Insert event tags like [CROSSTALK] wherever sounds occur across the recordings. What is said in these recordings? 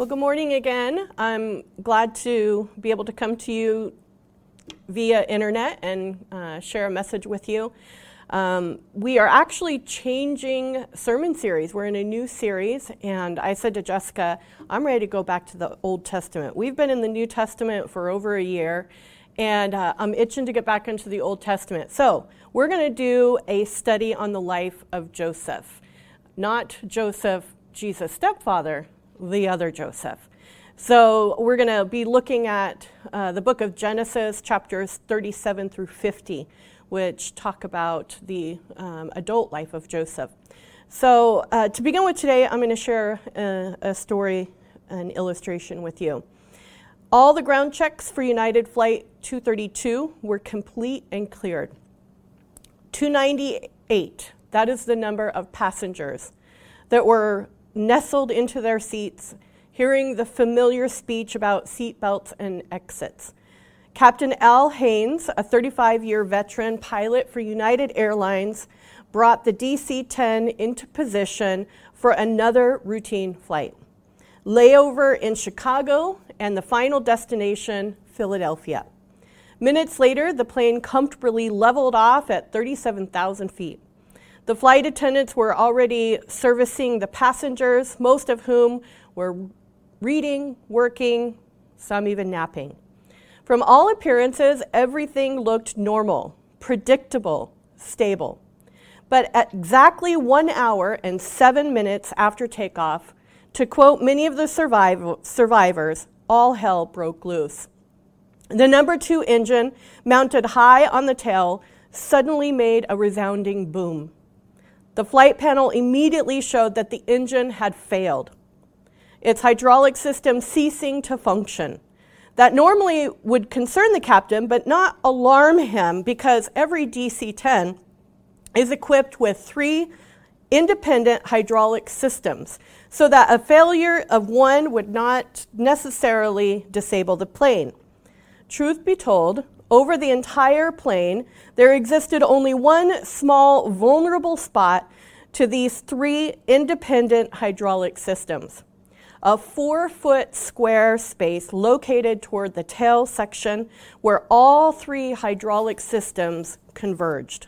Well, good morning again. I'm glad to be able to come to you via internet and uh, share a message with you. Um, we are actually changing sermon series. We're in a new series, and I said to Jessica, I'm ready to go back to the Old Testament. We've been in the New Testament for over a year, and uh, I'm itching to get back into the Old Testament. So, we're going to do a study on the life of Joseph. Not Joseph, Jesus' stepfather, the other Joseph. So, we're going to be looking at uh, the book of Genesis, chapters 37 through 50 which talk about the um, adult life of Joseph. So, uh, to begin with today, I'm going to share a, a, story, an illustration with you. All the ground checks for United Flight 232 were complete and cleared. 298, that is the number of passengers that were nestled into their seats, hearing the familiar speech about seatbelts and exits. Captain Al Haynes, a 35 year veteran pilot for United Airlines, brought the DC 10 into position for another routine flight. Layover in Chicago and the final destination, Philadelphia. Minutes later, the plane comfortably leveled off at 37,000 feet. The flight attendants were already servicing the passengers, most of whom were reading, working, some even napping. From all appearances, everything looked normal, predictable, stable. But at exactly one hour and seven minutes after takeoff, to quote many of the surviv- survivors, all hell broke loose. The number two engine, mounted high on the tail, suddenly made a resounding boom. The flight panel immediately showed that the engine had failed, its hydraulic system ceasing to function that normally would concern the captain but not alarm him because every DC 10 is equipped with three independent hydraulic systems so that a failure of one would not necessarily disable the plane. Truth be told, over the entire plane, there existed only one small vulnerable spot to these three independent hydraulic systems a four foot square space located toward the tail section where all three hydraulic systems converged.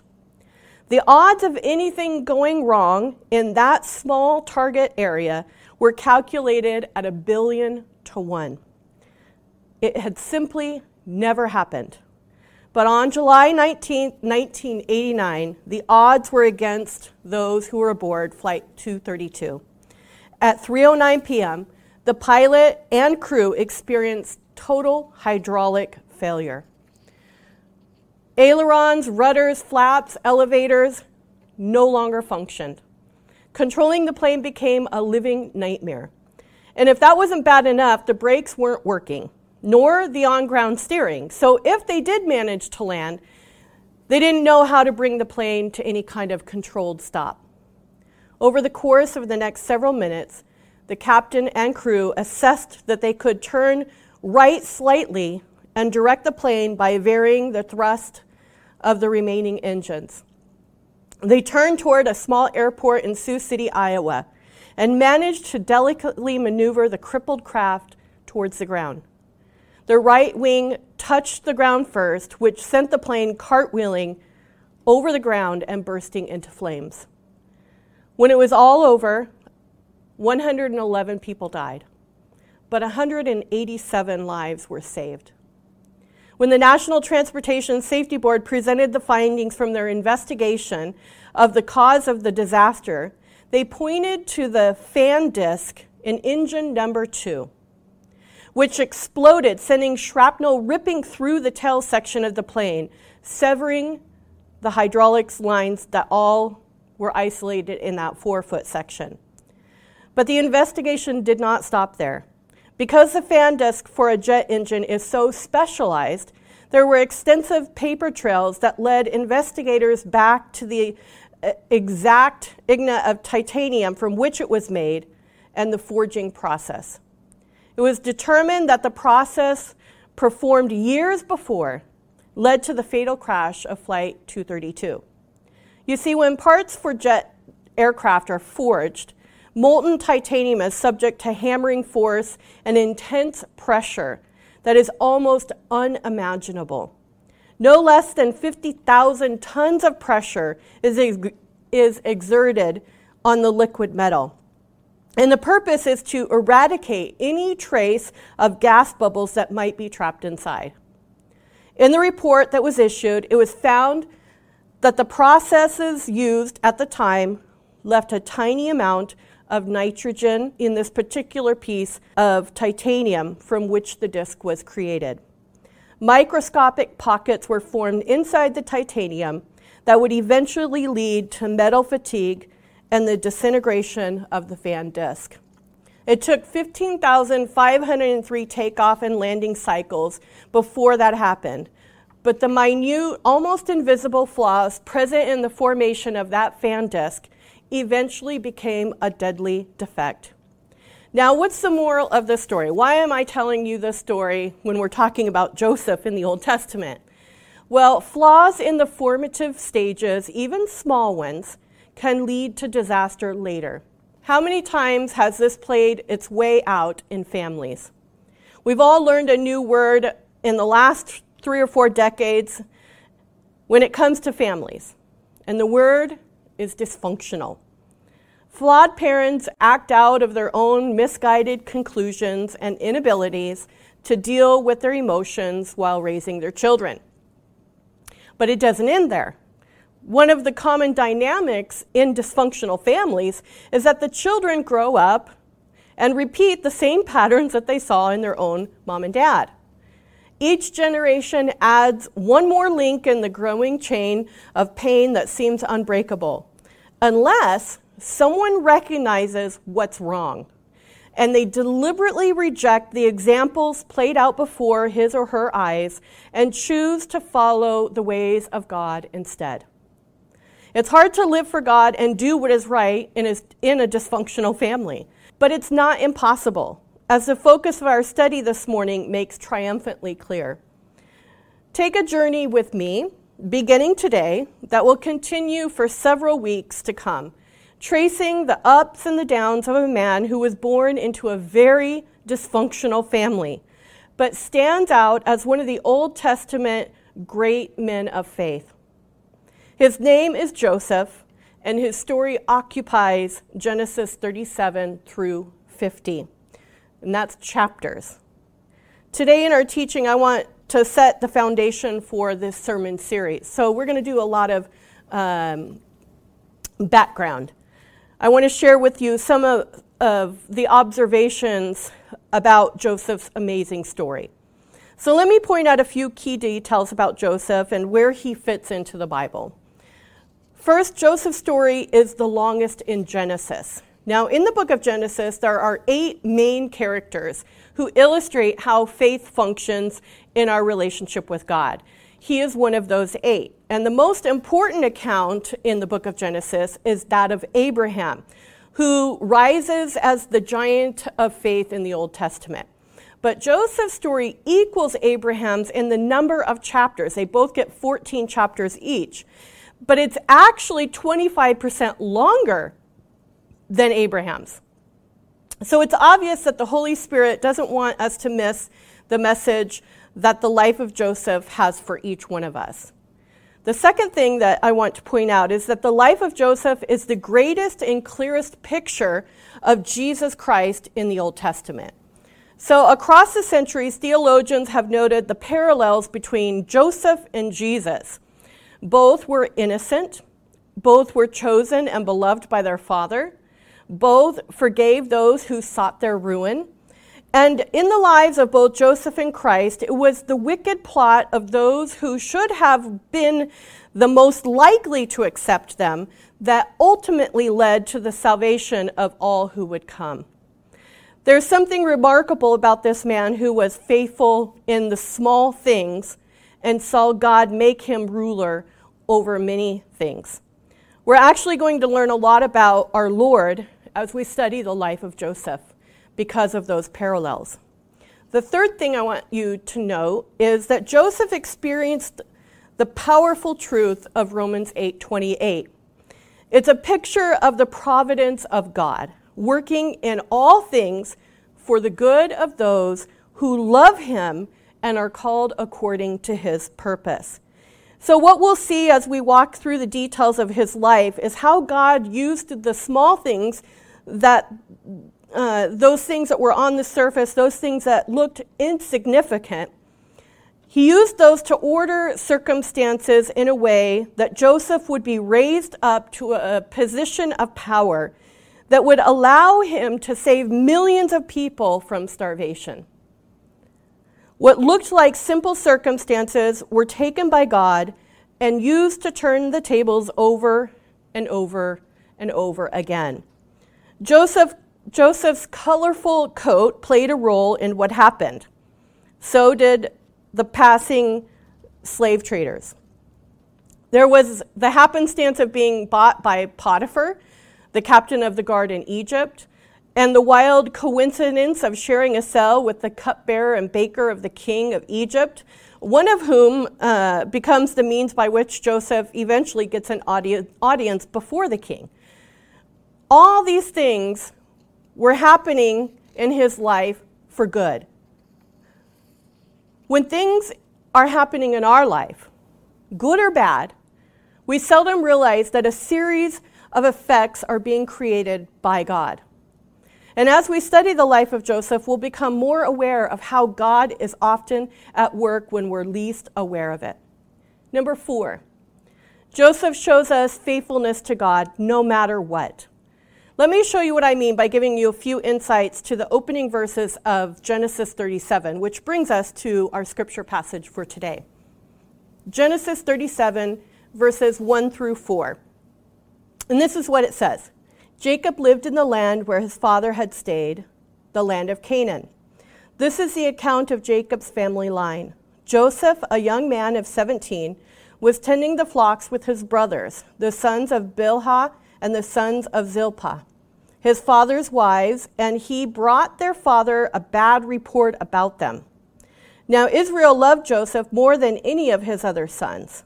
The odds of anything going wrong in that small target area were calculated at a billion to one. It had simply never happened. But on July 19, 1989, the odds were against those who were aboard Flight 232. At 3:09 p.m., the pilot and crew experienced total hydraulic failure. Ailerons, rudders, flaps, elevators no longer functioned. Controlling the plane became a living nightmare. And if that wasn't bad enough, the brakes weren't working, nor the on ground steering. So if they did manage to land, they didn't know how to bring the plane to any kind of controlled stop. Over the course of the next several minutes, the captain and crew assessed that they could turn right slightly and direct the plane by varying the thrust of the remaining engines. They turned toward a small airport in Sioux City, Iowa, and managed to delicately maneuver the crippled craft towards the ground. The right wing touched the ground first, which sent the plane cartwheeling over the ground and bursting into flames. When it was all over, 111 people died, but 187 lives were saved. When the National Transportation Safety Board presented the findings from their investigation of the cause of the disaster, they pointed to the fan disc in engine number two, which exploded, sending shrapnel ripping through the tail section of the plane, severing the hydraulics lines that all were isolated in that four foot section. But the investigation did not stop there. Because the fan disc for a jet engine is so specialized, there were extensive paper trails that led investigators back to the uh, exact ingot of titanium from which it was made and the forging process. It was determined that the process performed years before led to the fatal crash of Flight 232. You see, when parts for jet aircraft are forged, molten titanium is subject to hammering force and intense pressure that is almost unimaginable. No less than 50,000 tons of pressure is, ex- is exerted on the liquid metal. And the purpose is to eradicate any trace of gas bubbles that might be trapped inside. In the report that was issued, it was found that the processes used at the time left a tiny amount of nitrogen in this particular piece of titanium from which the disk was created. Microscopic pockets were formed inside the titanium that would eventually lead to metal fatigue and the disintegration of the fan disk. It took 15,503 takeoff and landing cycles before that happened. But the minute, almost invisible flaws present in the formation of that fan disk eventually became a deadly defect. Now, what's the moral of this story? Why am I telling you this story when we're talking about Joseph in the Old Testament? Well, flaws in the formative stages, even small ones, can lead to disaster later. How many times has this played its way out in families? We've all learned a new word in the last three or four decades when it comes to families, and the word is dysfunctional. Flawed parents act out of their own misguided conclusions and inabilities to deal with their emotions while raising their children. But it doesn't end there. One of the common dynamics in dysfunctional families is that the children grow up and repeat the same patterns that they saw in their own mom and dad. Each generation adds one more link in the growing chain of pain that seems unbreakable, unless someone recognizes what's wrong and they deliberately reject the examples played out before his or her eyes and choose to follow the ways of God instead. It's hard to live for God and do what is right in a, dysfunctional family, but it's not impossible, as the focus of our study this morning makes triumphantly clear. Take a journey with me, beginning today, that will continue for several weeks to come, tracing the ups and the downs of a man who was born into a very dysfunctional family, but stands out as one of the Old Testament great men of faith. His name is Joseph, and his story occupies Genesis 37 through 50. And that's chapters. Today in our teaching, I want to set the foundation for this sermon series. So we're going to do a lot of um, background. I want to share with you some of, of the observations about Joseph's amazing story. So let me point out a few key details about Joseph and where he fits into the Bible. First, Joseph's story is the longest in Genesis. Now, in the book of Genesis, there are eight main characters who illustrate how faith functions in our relationship with God. He is one of those eight. And the most important account in the book of Genesis is that of Abraham, who rises as the giant of faith in the Old Testament. But Joseph's story equals Abraham's in the number of chapters. They both get 14 chapters each but it's actually 25% longer than Abraham's. So it's obvious that the Holy Spirit doesn't want us to miss the message that the life of Joseph has for each one of us. The second thing that I want to point out is that the life of Joseph is the greatest and clearest picture of Jesus Christ in the Old Testament. So, across the centuries, theologians have noted the parallels between Joseph and Jesus. Both were innocent, both were chosen and beloved by their father, both forgave those who sought their ruin. And in the lives of both Joseph and Christ, it was the wicked plot of those who should have been the most likely to accept them that ultimately led to the salvation of all who would come. There's something remarkable about this man who was faithful in the small things and saw God make him ruler over many things. We're actually going to learn a lot about our Lord as we study the life of Joseph because of those parallels. The third thing I want you to know is that Joseph experienced the powerful truth of Romans 8:28. It's a picture of the providence of God, working in all things for the good of those who love him and are called according to his purpose. So, what we'll see as we walk through the details of his life is how God used the small things that, uh, those things that were on the surface, those things that looked insignificant, he used those to order circumstances in a way that Joseph would be raised up to a position of power that would allow him to save millions of people from starvation. What looked like simple circumstances were taken by God and used to turn the tables over and over and over again. Joseph, Joseph's colorful coat played a role in what happened. So did the passing slave traders. There was the happenstance of being bought by Potiphar, the captain of the guard in Egypt, and the wild coincidence of sharing a cell with the cupbearer and baker of the king of Egypt, one of whom uh, becomes the means by which Joseph eventually gets an audi- audience before the king. All these things were happening in his life for good. When things are happening in our life, good or bad, we seldom realize that a series of effects are being created by God. And as we study the life of Joseph, we'll become more aware of how God is often at work when we're least aware of it. Number four, Joseph shows us faithfulness to God no matter what. Let me show you what I mean by giving you a few insights to the opening verses of Genesis 37, which brings us to our scripture passage for today. Genesis 37, verses 1 through 4. And this is what it says Jacob lived in the land where his father had stayed, the land of Canaan. This is the account of Jacob's family line. Joseph, a young man of 17, was tending the flocks with his brothers, the sons of Bilhah and the sons of Zilpah, his father's wives, and he brought their father a bad report about them. Now Israel loved Joseph more than any of his other sons,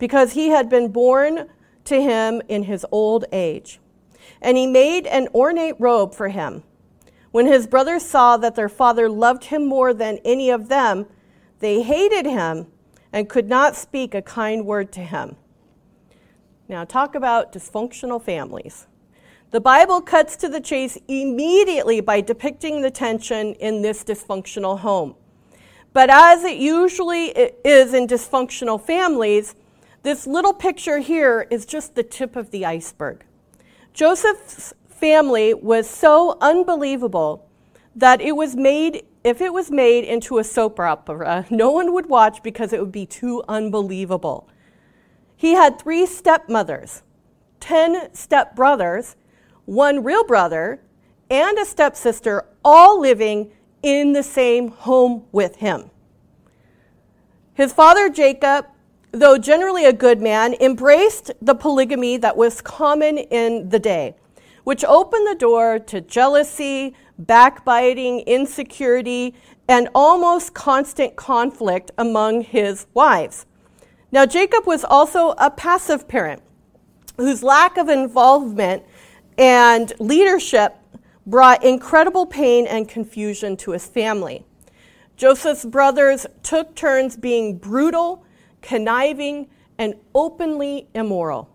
because he had been born to him in his old age and he made an ornate robe for him. When his brothers saw that their father loved him more than any of them, they hated him and could not speak a kind word to him. Now, talk about dysfunctional families. The Bible cuts to the chase immediately by depicting the tension in this dysfunctional home. But as it usually is in dysfunctional families, this little picture here is just the tip of the iceberg. Joseph's family was so unbelievable that it was made if it was made into a soap opera, [LAUGHS] no one would watch because it would be too unbelievable. He had three stepmothers, 10 stepbrothers, one real brother, and a stepsister, all living in the same home with him. His father Jacob though generally a good man, embraced the polygamy that was common in the day, which opened the door to jealousy, backbiting, insecurity, and almost constant conflict among his wives. Now, Jacob was also a passive parent whose lack of involvement and leadership brought incredible pain and confusion to his family. Joseph's brothers took turns being brutal conniving, and openly immoral.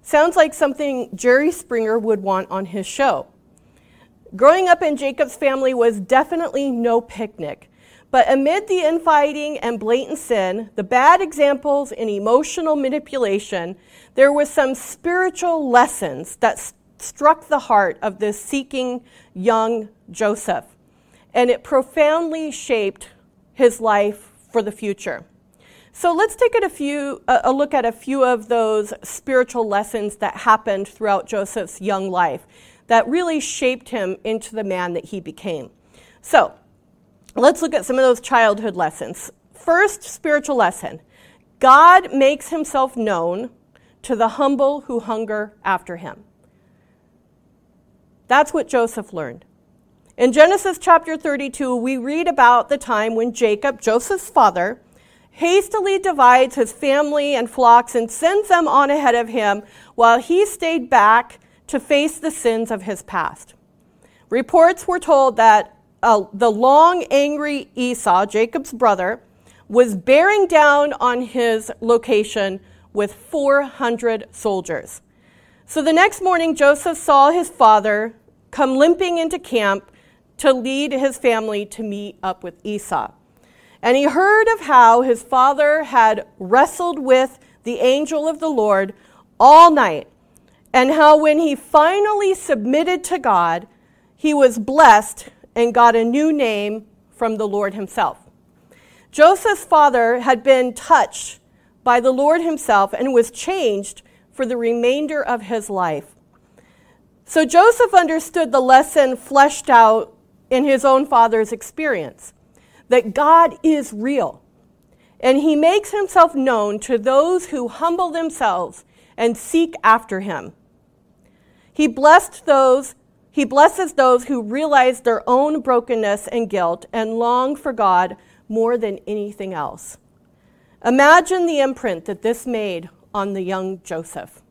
Sounds like something Jerry Springer would want on his show. Growing up in Jacob's family was definitely no picnic. But amid the infighting and blatant sin, the bad examples and emotional manipulation, there were some spiritual lessons that st- struck the heart of this seeking young Joseph. And it profoundly shaped his life for the future. So let's take a, few, a look at a few of those spiritual lessons that happened throughout Joseph's young life that really shaped him into the man that he became. So let's look at some of those childhood lessons. First spiritual lesson God makes himself known to the humble who hunger after him. That's what Joseph learned. In Genesis chapter 32, we read about the time when Jacob, Joseph's father, hastily divides his family and flocks and sends them on ahead of him while he stayed back to face the sins of his past. Reports were told that uh, the long, angry Esau, Jacob's brother, was bearing down on his location with 400 soldiers. So the next morning, Joseph saw his father come limping into camp to lead his family to meet up with Esau. And he heard of how his father had wrestled with the angel of the Lord all night, and how when he finally submitted to God, he was blessed and got a new name from the Lord himself. Joseph's father had been touched by the Lord himself and was changed for the remainder of his life. So Joseph understood the lesson fleshed out in his own father's experience that God is real. And he makes himself known to those who humble themselves and seek after him. He blessed those he blesses those who realize their own brokenness and guilt and long for God more than anything else. Imagine the imprint that this made on the young Joseph.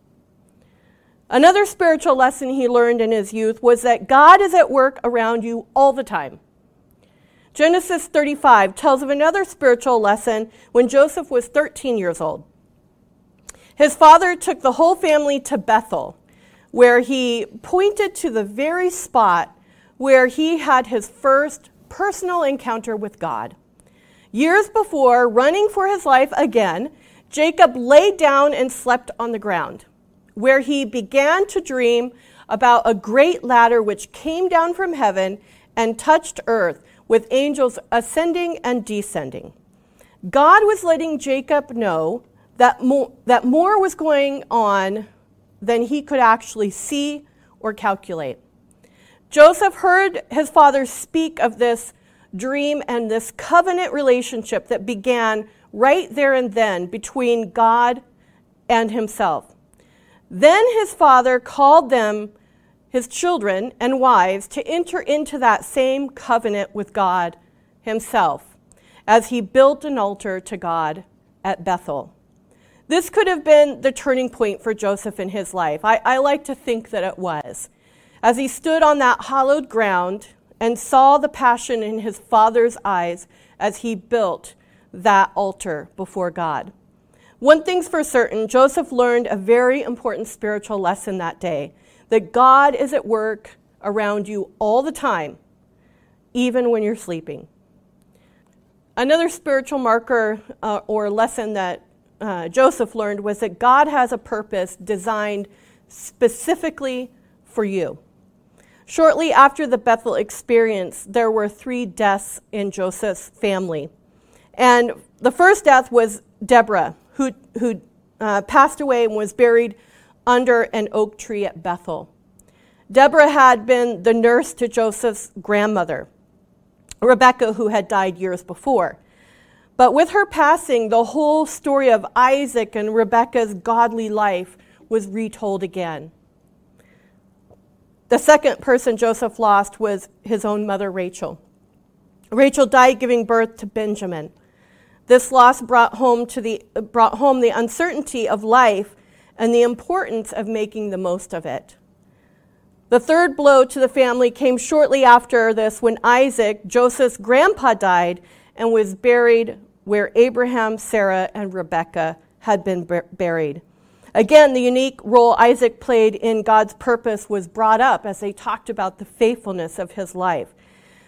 Another spiritual lesson he learned in his youth was that God is at work around you all the time. Genesis 35 tells of another spiritual lesson when Joseph was 13 years old. His father took the whole family to Bethel, where he pointed to the very spot where he had his first personal encounter with God. Years before, running for his life again, Jacob lay down and slept on the ground, where he began to dream about a great ladder which came down from heaven and touched earth with angels ascending and descending. God was letting Jacob know that more, that more was going on than he could actually see or calculate. Joseph heard his father speak of this dream and this covenant relationship that began right there and then between God and himself. Then his father called them his children and wives to enter into that same covenant with God himself as he built an altar to God at Bethel. This could have been the turning point for Joseph in his life. I, I like to think that it was. As he stood on that hallowed ground and saw the passion in his father's eyes as he built that altar before God. One thing's for certain Joseph learned a very important spiritual lesson that day that God is at work around you all the time, even when you're sleeping. Another spiritual marker uh, or lesson that uh, Joseph learned was that God has a purpose designed specifically for you. Shortly after the Bethel experience, there were three deaths in Joseph's family. And the first death was Deborah, who, who uh, passed away and was buried under an oak tree at Bethel. Deborah had been the nurse to Joseph's grandmother, Rebecca, who had died years before. But with her passing, the whole story of Isaac and Rebecca's godly life was retold again. The second person Joseph lost was his own mother, Rachel. Rachel died giving birth to Benjamin. This loss brought home, to the, brought home the uncertainty of life and the importance of making the most of it. The third blow to the family came shortly after this when Isaac, Joseph's grandpa, died and was buried where Abraham, Sarah, and Rebekah had been buried. Again, the unique role Isaac played in God's purpose was brought up as they talked about the faithfulness of his life.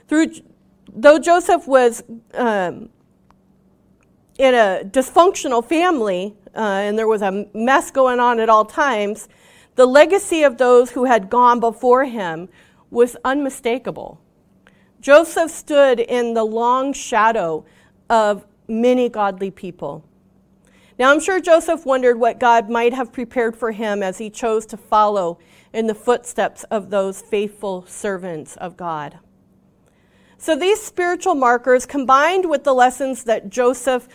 Through, though Joseph was um, in a dysfunctional family, uh, and there was a mess going on at all times, the legacy of those who had gone before him was unmistakable. Joseph stood in the long shadow of many godly people. Now, I'm sure Joseph wondered what God might have prepared for him as he chose to follow in the footsteps of those faithful servants of God. So, these spiritual markers, combined with the lessons that Joseph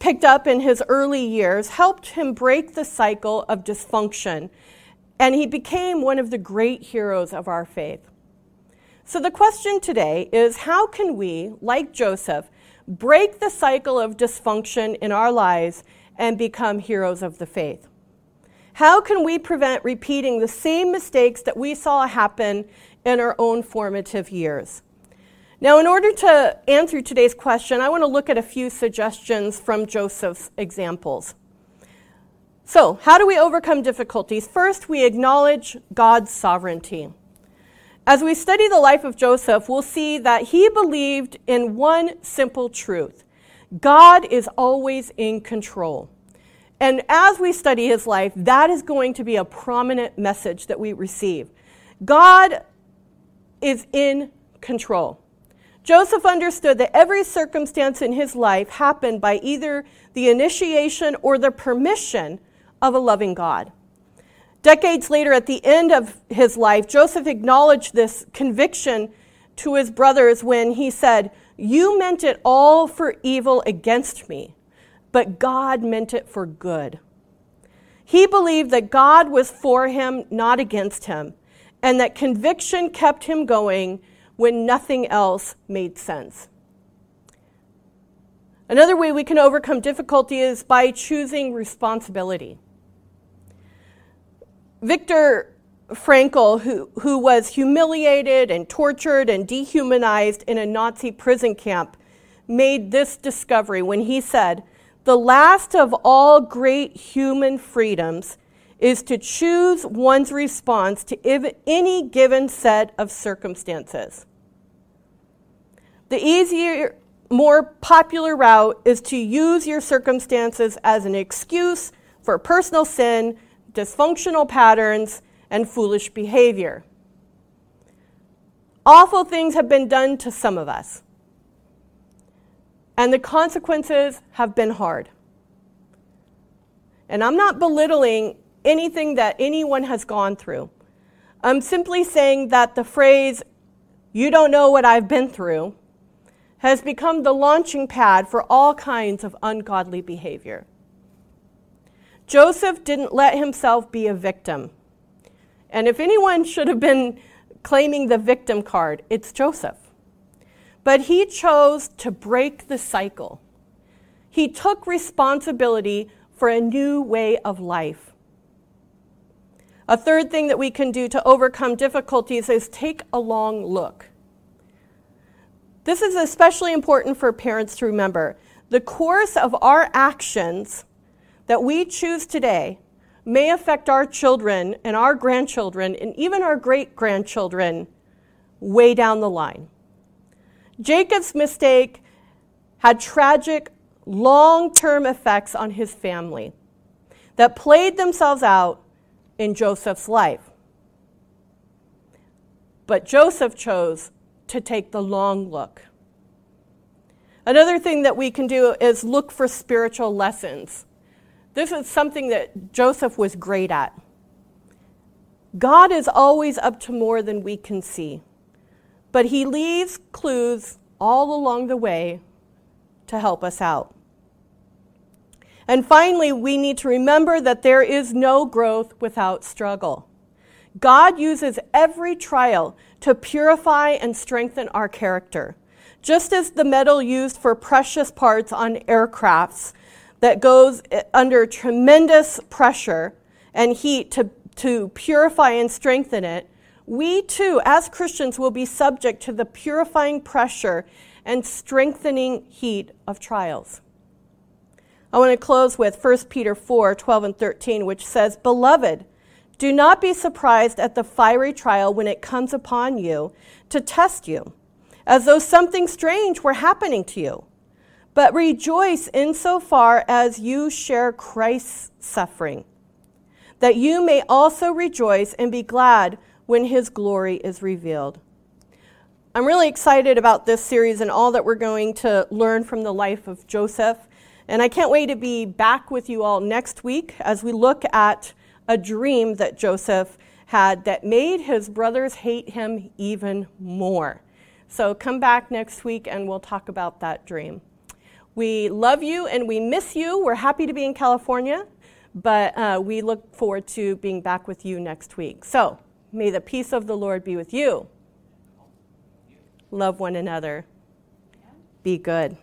picked up in his early years helped him break the cycle of dysfunction, and he became one of the great heroes of our faith. So, the question today is how can we, like Joseph, break the cycle of dysfunction in our lives, and become heroes of the faith? How can we prevent repeating the same mistakes that we saw happen in our own formative years? Now, in order to answer today's question, I want to look at a few suggestions from Joseph's examples. So, how do we overcome difficulties? First, we acknowledge God's sovereignty. As we study the life of Joseph, we'll see that he believed in one simple truth God is always in control. And as we study his life, that is going to be a prominent message that we receive. God is in control. Joseph understood that every circumstance in his life happened by either the initiation or the permission of a loving God. Decades later, at the end of his life, Joseph acknowledged this conviction to his brothers when he said, You meant it all for evil against me, but God meant it for good. He believed that God was for him, not against him, and that conviction kept him going when nothing else made sense. Another way we can overcome difficulty is by choosing responsibility. Viktor Frankl, who, who was humiliated and tortured and dehumanized in a Nazi prison camp, made this discovery when he said, The last of all great human freedoms is to choose one's response to any given set of circumstances. The easier, more popular route is to use your circumstances as an excuse for personal sin, dysfunctional patterns, and foolish behavior. Awful things have been done to some of us, and the consequences have been hard. And I'm not belittling anything that anyone has gone through. I'm simply saying that the phrase, you don't know what I've been through, has become the launching pad for all kinds of ungodly behavior. Joseph didn't let himself be a victim. And if anyone should have been claiming the victim card, it's Joseph. But he chose to break the cycle. He took responsibility for a new way of life. A third thing that we can do to overcome difficulties is take a long look. This is especially important for parents to remember. The course of our actions that we choose today may affect our children and our grandchildren and even our great grandchildren way down the line. Jacob's mistake had tragic long term effects on his family that played themselves out in Joseph's life. But Joseph chose to take the long look. Another thing that we can do is look for spiritual lessons. This is something that Joseph was great at. God is always up to more than we can see, but he leaves clues all along the way to help us out. And finally, we need to remember that there is no growth without struggle. God uses every trial to purify and strengthen our character. Just as the metal used for precious parts on aircrafts that goes eh, under tremendous pressure and heat to, to purify and strengthen it, we too, as Christians, will be subject to the purifying pressure and strengthening heat of trials. I want to close with 1 Peter 4 12 and 13, which says, Beloved, do not be surprised at the fiery trial when it comes upon you to test you, as though something strange were happening to you. But rejoice insofar as you share Christ's suffering, that you may also rejoice and be glad when his glory is revealed. I'm really excited about this series and all that we're going to learn from the life of Joseph. And I can't wait to be back with you all next week as we look at a dream that Joseph had that made his brothers hate him even more. So come back next week and we'll talk about that dream. We love you and we miss you. We're happy to be in California, but uh, we look forward to being back with you next week. So may the peace of the Lord be with you. Love one another. Be good.